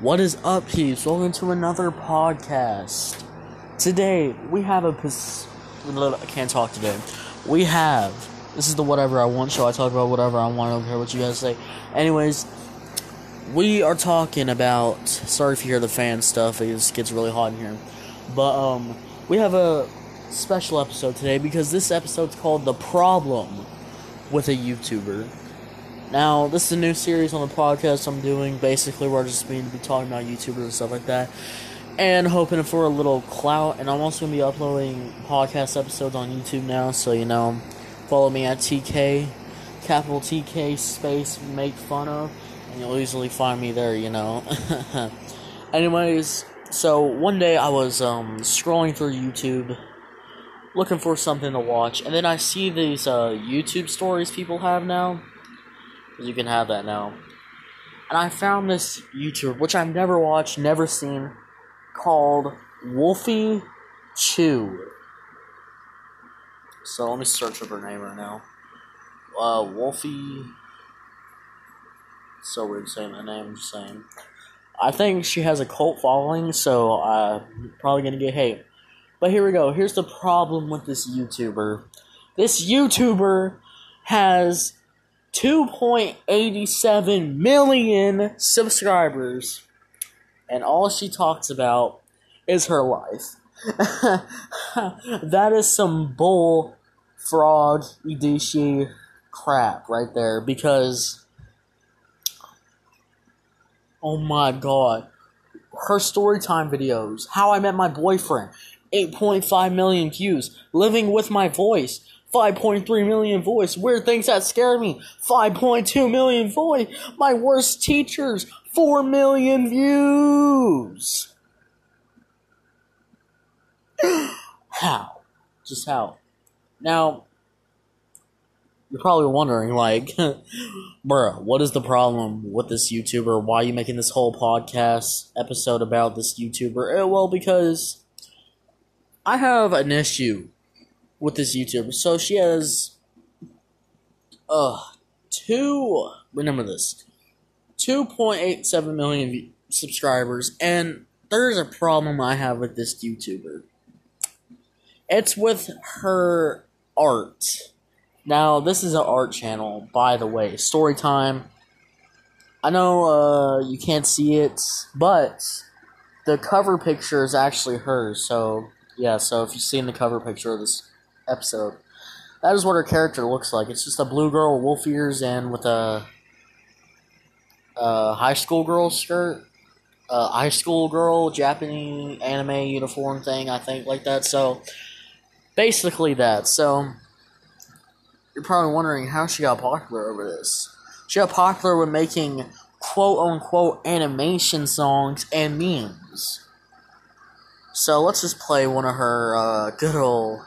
What is up, peeps? Welcome to another podcast. Today, we have a. Pos- I can't talk today. We have. This is the Whatever I Want show. I talk about whatever I want. I don't care what you guys say. Anyways, we are talking about. Sorry if you hear the fan stuff. It just gets really hot in here. But, um, we have a special episode today because this episode's called The Problem with a YouTuber. Now, this is a new series on the podcast I'm doing. Basically, we're just going to be talking about YouTubers and stuff like that. And hoping for a little clout. And I'm also going to be uploading podcast episodes on YouTube now. So, you know, follow me at TK, capital TK space make fun of. And you'll easily find me there, you know. Anyways, so one day I was um, scrolling through YouTube looking for something to watch. And then I see these uh, YouTube stories people have now you can have that now. And I found this YouTuber, which I've never watched, never seen, called Wolfie Chew. So let me search up her name right now. Uh, Wolfie. So weird saying that name, I'm just saying. I think she has a cult following, so I'm probably gonna get hate. But here we go. Here's the problem with this YouTuber. This YouTuber has 2.87 million subscribers, and all she talks about is her life. that is some bull frog Idishi crap right there because oh my god her story time videos how i met my boyfriend 8.5 million views living with my voice 5.3 million voice. Weird things that scare me. 5.2 million voice. My worst teachers. 4 million views. how? Just how? Now, you're probably wondering, like, bruh, what is the problem with this YouTuber? Why are you making this whole podcast episode about this YouTuber? Eh, well, because I have an issue with this YouTuber. So she has uh two remember this. 2.87 million subscribers and there's a problem I have with this YouTuber. It's with her art. Now, this is an art channel, by the way. Story time. I know uh, you can't see it, but the cover picture is actually hers. So, yeah, so if you've seen the cover picture of this episode. That is what her character looks like. It's just a blue girl with wolf ears and with a, a high school girl skirt, a high school girl Japanese anime uniform thing, I think, like that. So, basically that. So, you're probably wondering how she got popular over this. She got popular with making quote unquote animation songs and memes. So let's just play one of her uh, good old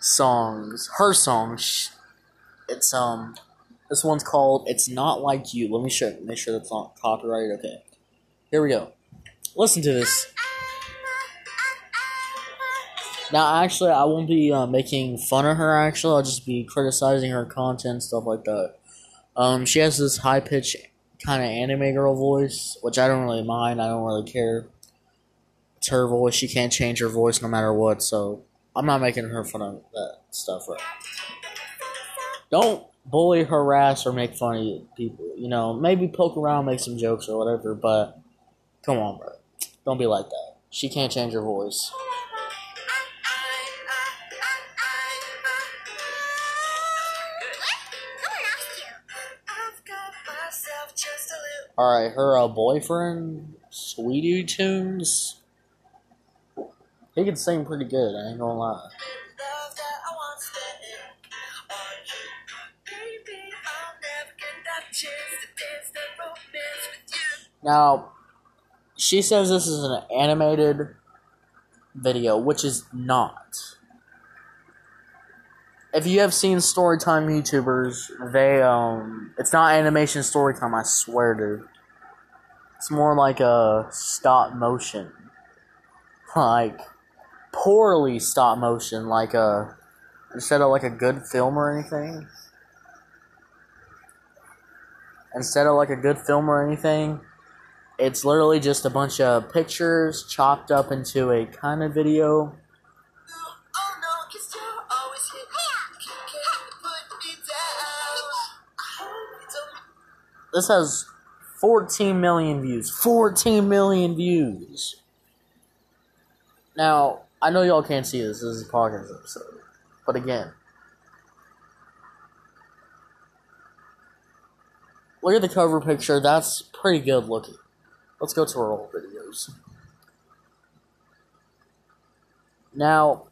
songs, her songs. It's um, this one's called "It's Not Like You." Let me show, make sure that's not copyrighted. Okay, here we go. Listen to this. Now, actually, I won't be uh, making fun of her. Actually, I'll just be criticizing her content, stuff like that. Um, she has this high pitched kind of anime girl voice, which I don't really mind. I don't really care. It's her voice. She can't change her voice no matter what. So I'm not making her fun of that stuff. Right? Don't bully, harass, or make fun of people. You know, maybe poke around, make some jokes or whatever, but come on, bro. Don't be like that. She can't change her voice. Alright, her uh, boyfriend, Sweetie Tunes. He can sing pretty good, I ain't gonna lie. Now, she says this is an animated video, which is not. If you have seen Storytime YouTubers, they, um, it's not animation Storytime, I swear, dude. It's more like a stop motion. Like, poorly stop motion, like a, instead of like a good film or anything. Instead of like a good film or anything, It's literally just a bunch of pictures chopped up into a kind of video. This has 14 million views. 14 million views. Now, I know y'all can't see this. This is a podcast episode. But again, look at the cover picture. That's pretty good looking. Let's go to our old videos. Now,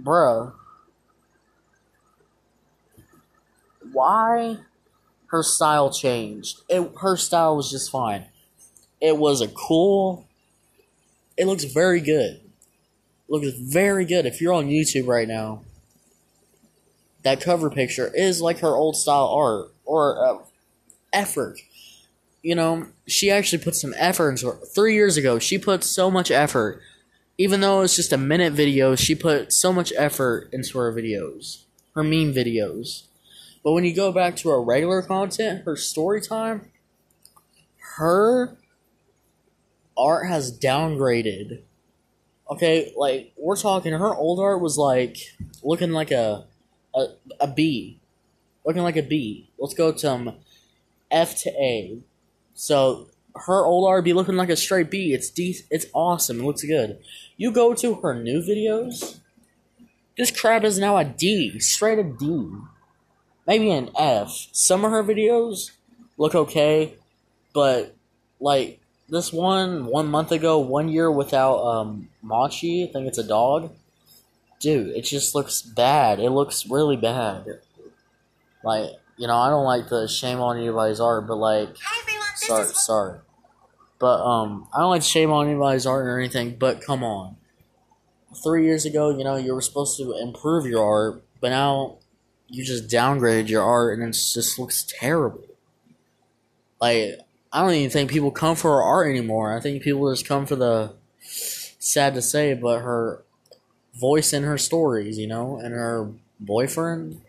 bruh, why her style changed? It, her style was just fine. It was a cool. It looks very good. Looks very good. If you're on YouTube right now, that cover picture is like her old style art or uh, effort. You know, she actually put some effort into it. Three years ago, she put so much effort. Even though it's just a minute video, she put so much effort into her videos, her meme videos. But when you go back to her regular content, her story time, her art has downgraded. Okay, like we're talking her old art was like looking like a a, a B. Looking like a B. Let's go to um, F to A. So her old art be looking like a straight B. It's de- it's awesome. It looks good. You go to her new videos, this crap is now a D, straight a D maybe an F. Some of her videos look okay, but like this one one month ago, one year without um Machi, I think it's a dog. Dude, it just looks bad. It looks really bad. Like, you know, I don't like the shame on anybody's art, but like sorry, sorry. But um I don't like shame on anybody's art or anything, but come on. Three years ago, you know, you were supposed to improve your art, but now you just downgraded your art and it just looks terrible. Like I don't even think people come for her art anymore. I think people just come for the sad to say, but her voice and her stories, you know, and her boyfriend.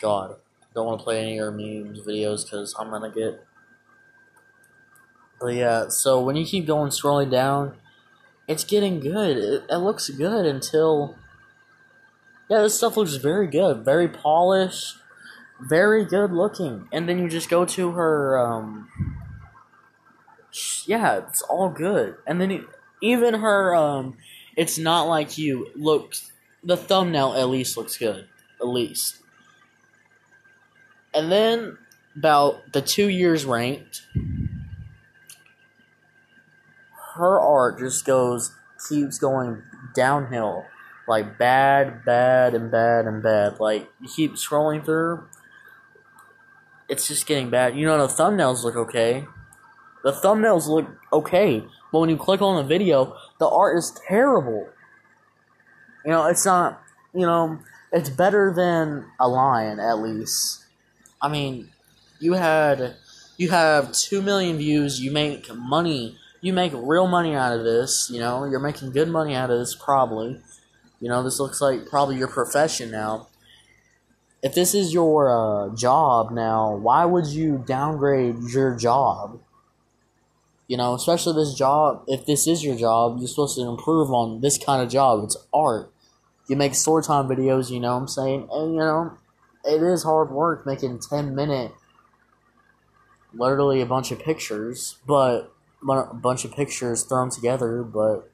God, don't want to play any of her memes videos because I'm gonna get. But yeah, so when you keep going scrolling down, it's getting good. It, it looks good until yeah, this stuff looks very good, very polished, very good looking. And then you just go to her, um, yeah, it's all good. And then even her, um, it's not like you look, the thumbnail at least looks good, at least. And then about the two years ranked, her art just goes, keeps going downhill like bad, bad, and bad and bad. Like you keep scrolling through, it's just getting bad. You know the thumbnails look okay. The thumbnails look okay, but when you click on the video, the art is terrible. You know, it's not. You know, it's better than a lion at least. I mean, you had you have two million views. You make money. You make real money out of this. You know, you're making good money out of this probably. You know, this looks like probably your profession now. If this is your uh, job now, why would you downgrade your job? You know, especially this job. If this is your job, you're supposed to improve on this kind of job. It's art. You make story time videos, you know what I'm saying? And, you know, it is hard work making 10 minute, literally a bunch of pictures, but a bunch of pictures thrown together, but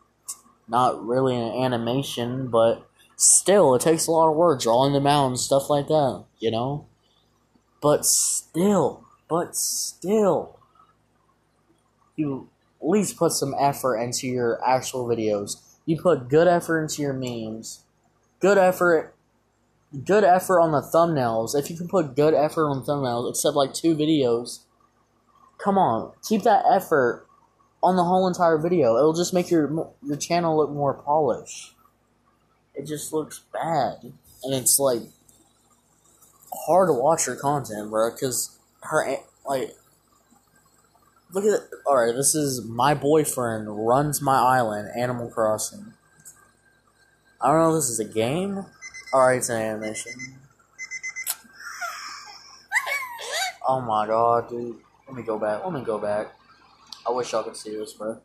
not really an animation, but still, it takes a lot of work drawing them out and stuff like that, you know? But still, but still, you at least put some effort into your actual videos. You put good effort into your memes, good effort, good effort on the thumbnails. If you can put good effort on thumbnails, except like two videos, come on, keep that effort on the whole entire video. It'll just make your your channel look more polished. It just looks bad, and it's like hard to watch her content, bro. Because her like, look at it. All right, this is my boyfriend runs my island. Animal Crossing. I don't know if this is a game. Alright, it's an animation. Oh my god, dude. Let me go back. Let me go back. I wish y'all could see this, bro.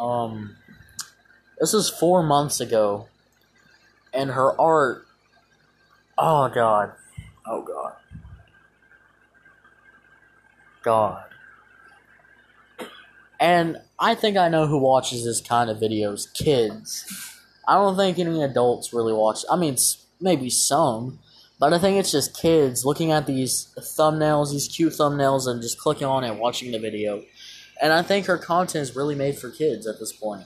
Um, this is four months ago, and her art. Oh god. Oh god. God. And I think I know who watches this kind of videos. Kids. I don't think any adults really watch. I mean, maybe some, but I think it's just kids looking at these thumbnails, these cute thumbnails, and just clicking on it, watching the video. And I think her content is really made for kids at this point.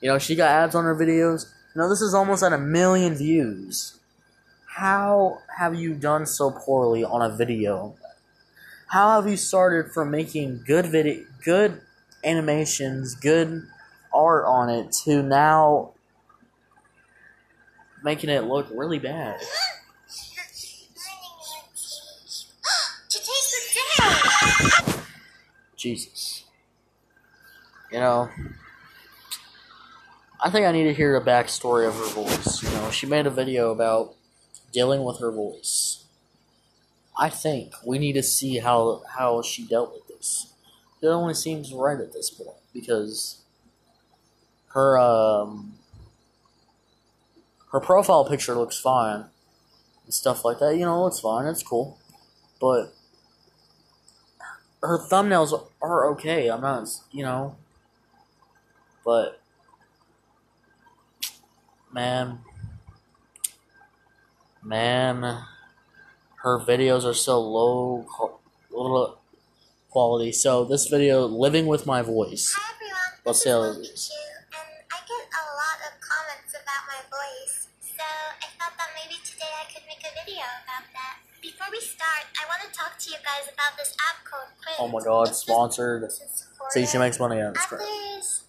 You know, she got ads on her videos. You know, this is almost at a million views. How have you done so poorly on a video? How have you started from making good video, good animations, good art on it to now making it look really bad? Jesus. You know, I think I need to hear the backstory of her voice. You know, she made a video about dealing with her voice. I think we need to see how how she dealt with this. It only seems right at this point because her um her profile picture looks fine and stuff like that. You know, it's fine. It's cool, but her thumbnails are okay. I'm not, you know, but man, man, her videos are so low little quality. So this video, living with my voice. Hi everyone, this is Monkey and I get a lot of comments about my voice. So I thought that maybe today I could make a video about that. Before we start, I want to talk to you guys about this app called. Oh my god, sponsored. See, she makes money on this. Others,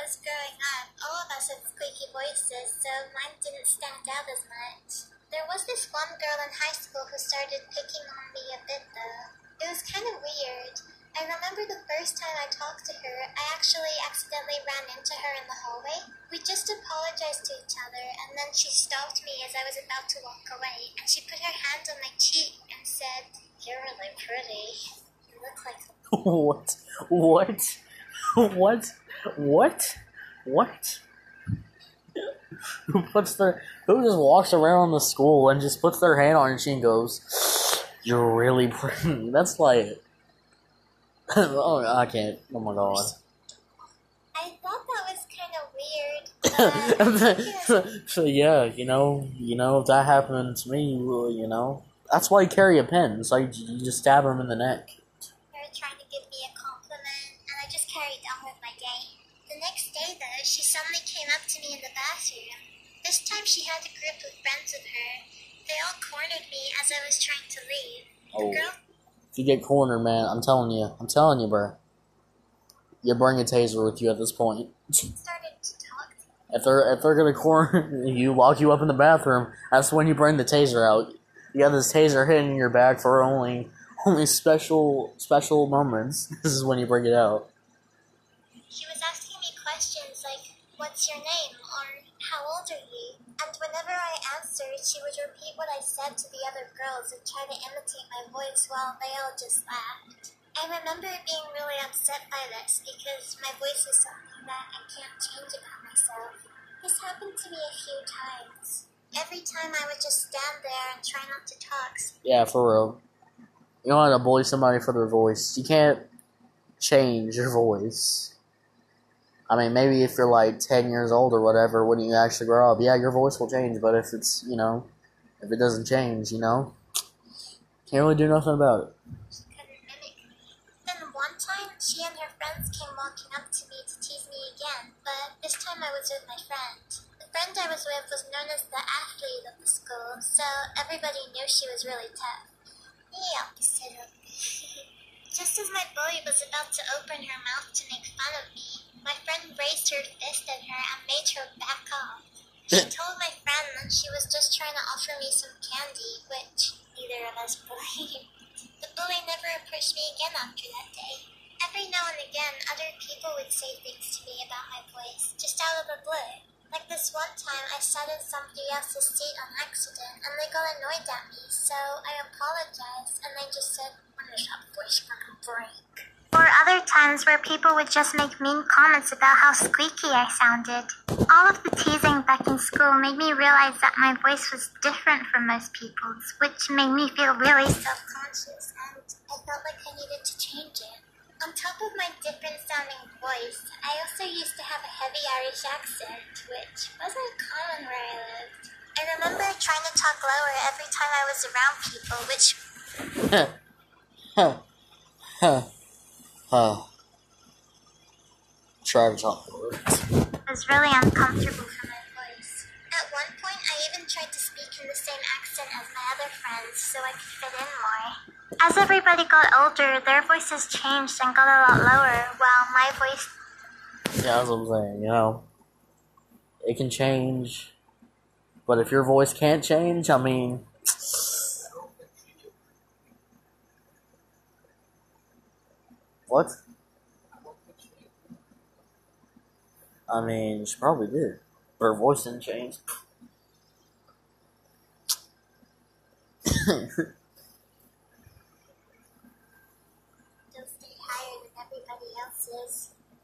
was growing up, all of us had squeaky voices, so mine didn't stand out as much. There was this one girl in high school who started picking on me a bit though. It was kind of weird. I remember the first time I talked to her, I actually accidentally ran into her in the hallway. We just apologized to each other, and then she stopped me as I was about to walk away, and she put her hand on my cheek and said, You're really pretty. You look like. what? What? What? What? What? who puts their who just walks around the school and just puts their hand on her cheek and goes, "You're really pretty." That's like, oh, I can't. Oh my god. I thought that was kind of weird. so, so yeah, you know, you know, if that happened to me, you know, that's why you carry a pen. So you, you just stab him in the neck. Suddenly came up to me in the bathroom. This time she had a group of friends with her. They all cornered me as I was trying to leave. Oh. Girl... If you get cornered, man, I'm telling you. I'm telling you, bro. You bring a taser with you at this point. Started to talk to if they're if they're gonna corner you, lock you up in the bathroom, that's when you bring the taser out. You got this taser hidden in your bag for only only special special moments. This is when you bring it out. She was asking me questions like, "What's your name?" or "How old are you?" And whenever I answered, she would repeat what I said to the other girls and try to imitate my voice while they all just laughed. I remember being really upset by this because my voice is something that I can't change about myself. This happened to me a few times. Every time I would just stand there and try not to talk. Yeah, for real. You don't have to bully somebody for their voice. You can't change your voice. I mean, maybe if you're like 10 years old or whatever, when you actually grow up, yeah, your voice will change. But if it's, you know, if it doesn't change, you know, can't really do nothing about it. Then one time, she and her friends came walking up to me to tease me again, but this time I was with my friend. The friend I was with was known as the athlete of the school, so everybody knew she was really tough. Yeah, sort of Just as my bully was about to open her mouth to make fun of me, my friend raised her fist at her and made her back off. She told my friend that she was just trying to offer me some candy, which neither of us believed. The bully never approached me again after that day. Every now and again, other people would say things to me about my voice, just out of the blue. Like this one time, I sat in somebody else's seat on accident, and they got annoyed at me, so I apologized, and they just said, "When is that voice gonna break?" Or other times where people would just make mean comments about how squeaky I sounded. All of the teasing back in school made me realize that my voice was different from most people's, which made me feel really self-conscious, and I felt like I needed to change it. On top of my different sounding voice, I also used to have a heavy Irish accent, which wasn't common where I lived. I remember trying to talk lower every time I was around people, which Huh. Huh. Huh. Try to talk over. was really uncomfortable for my voice. At one point, I even tried to speak in the same accent as my other friends so I could fit in more. As everybody got older, their voices changed and got a lot lower, while my voice Yeah, that's what I'm saying, you know. It can change. But if your voice can't change, I mean. What? I mean, she probably did. But her voice didn't change.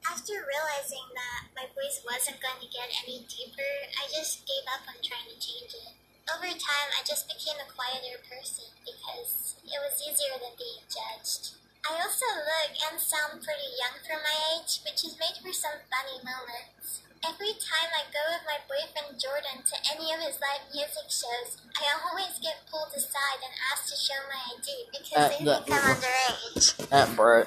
After realizing that my voice wasn't going to get any deeper, I just gave up on trying to change it. Over time, I just became a quieter person because it was easier than being judged. I also look and sound pretty young for my age, which has made for some funny moments. Every time I go with my boyfriend Jordan to any of his live music shows, I always get pulled aside and asked to show my ID because Uh, they that- think I'm underage. That bro.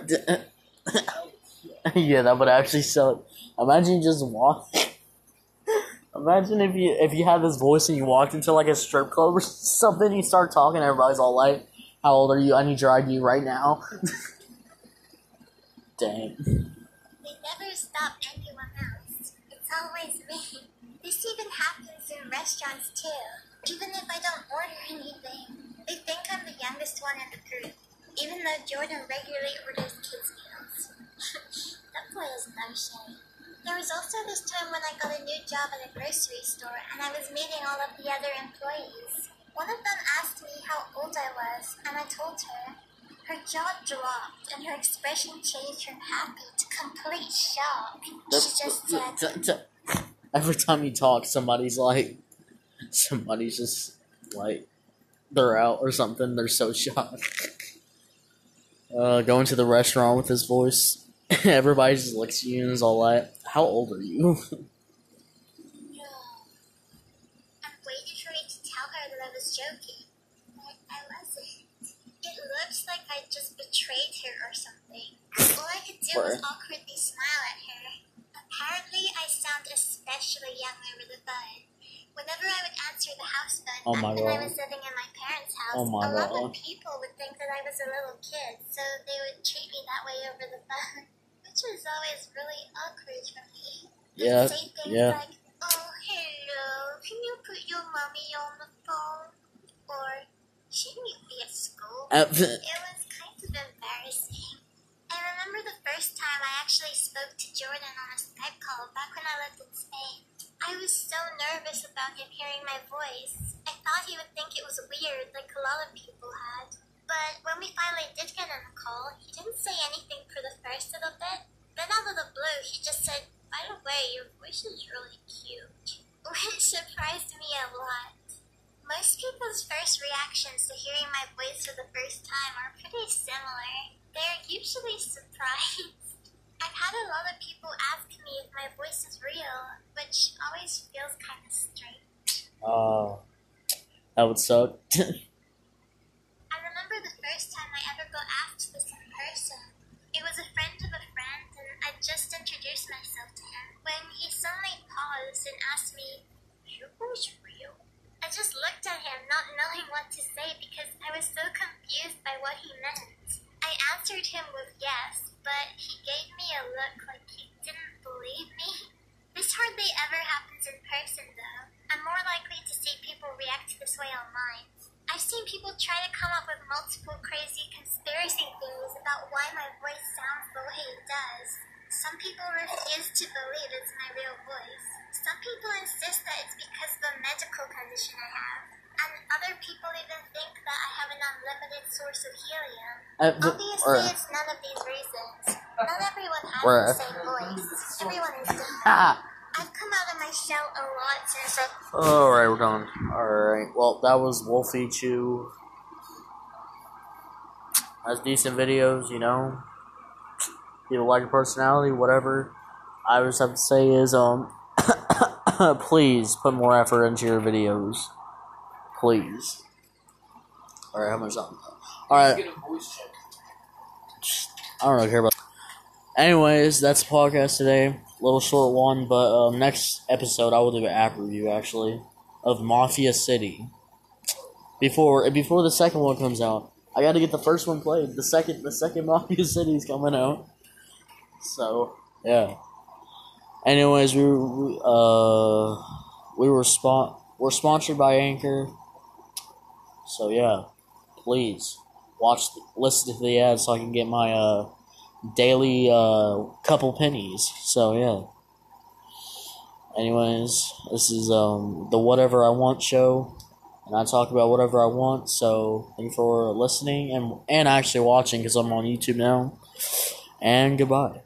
yeah, that would actually suck. Imagine you just walk. Imagine if you if you had this voice and you walked into like a strip club or something, you start talking, everybody's all like, "How old are you? I need your ID right now." Dang. They never stop anyone else. It's always me. This even happens in restaurants too. Even if I don't order anything, they think I'm the youngest one in the group. Even though Jordan regularly orders kids' meals. that boy is no shame. There was also this time when I got a new job at a grocery store and I was meeting all of the other employees. One of them asked me how old I was, and I told her. Her jaw dropped and her expression changed from happy to complete shock. She just said, Every time you talk, somebody's like, somebody's just like, they're out or something. They're so shocked. Uh, going to the restaurant with his voice. Everybody just looks at you and is all like, "How old are you?" betrayed her or something. All I could do was awkwardly smile at her. Apparently, I sound especially young over the phone. Whenever I would answer the house phone Oh back my when I was living in my parents' house, Oh a lot God. of people would think that I was a little kid, so they would treat me that way over the phone, which was always really awkward for me. Yeah, say things yeah. like, "Oh, hello, can you put your mommy on the phone?" Or, "Shouldn't you be at school?" Uh, It was embarrassing. I remember the first time I actually spoke to Jordan on a Skype call back when I lived in Spain. I was so nervous about him hearing my voice. I thought he would think it was weird, like a lot of people had. But when we finally did get on the call, he didn't say anything for the first little bit. Then out of the blue, he just said, By the way, your voice is really cute. Which surprised me a lot. Most people's first reactions to hearing my voice for the first time are pretty similar. They're usually surprised. I've had a lot of people ask me if my voice is real, which always feels kind of strange. uh, that would suck. I remember the first time I ever got asked this in person. It was a friend of a friend, and I just introduced myself to him when he suddenly paused and asked me, "Is your voice real?" I just looked at him, not knowing what to say because I was so confused by what he meant. I answered him with yes, but he gave me a look like he didn't believe me. This hardly ever happens in person, though. I'm more likely to see people react this way online. I've seen people try to come up with multiple crazy conspiracy theories about why my voice sounds the way it does. Some people refuse to believe it's my real voice. Some people insist that it's because of a medical condition I have. And other people even think that I have an unlimited source of helium. Uh, Obviously, or- it's none of these reasons. Not everyone has Right. the same voice. Everyone is different. Ah. I've come out of my shell a lot since I Alright, we're done. Alright, well, that was WolfyChu. Has decent videos, you know. People like your personality, whatever. I just have to say is, um, please put more effort into your videos. Please. Alright, how much time? Alright. Get a voice check. I don't really care about. Anyways, that's the podcast today. Little short one, but um, next episode I will do an app review actually of Mafia City. Before before the second one comes out, I got to get the first one played. The second the second Mafia City is coming out. So yeah. Anyways, we, uh we were spon- we're sponsored by Anchor. So yeah, please watch the, listen to the ads so I can get my uh daily uh couple pennies. So yeah. Anyways, this is um the whatever I want show, and I talk about whatever I want. So thank you for listening and and actually watching because I'm on YouTube now. And goodbye.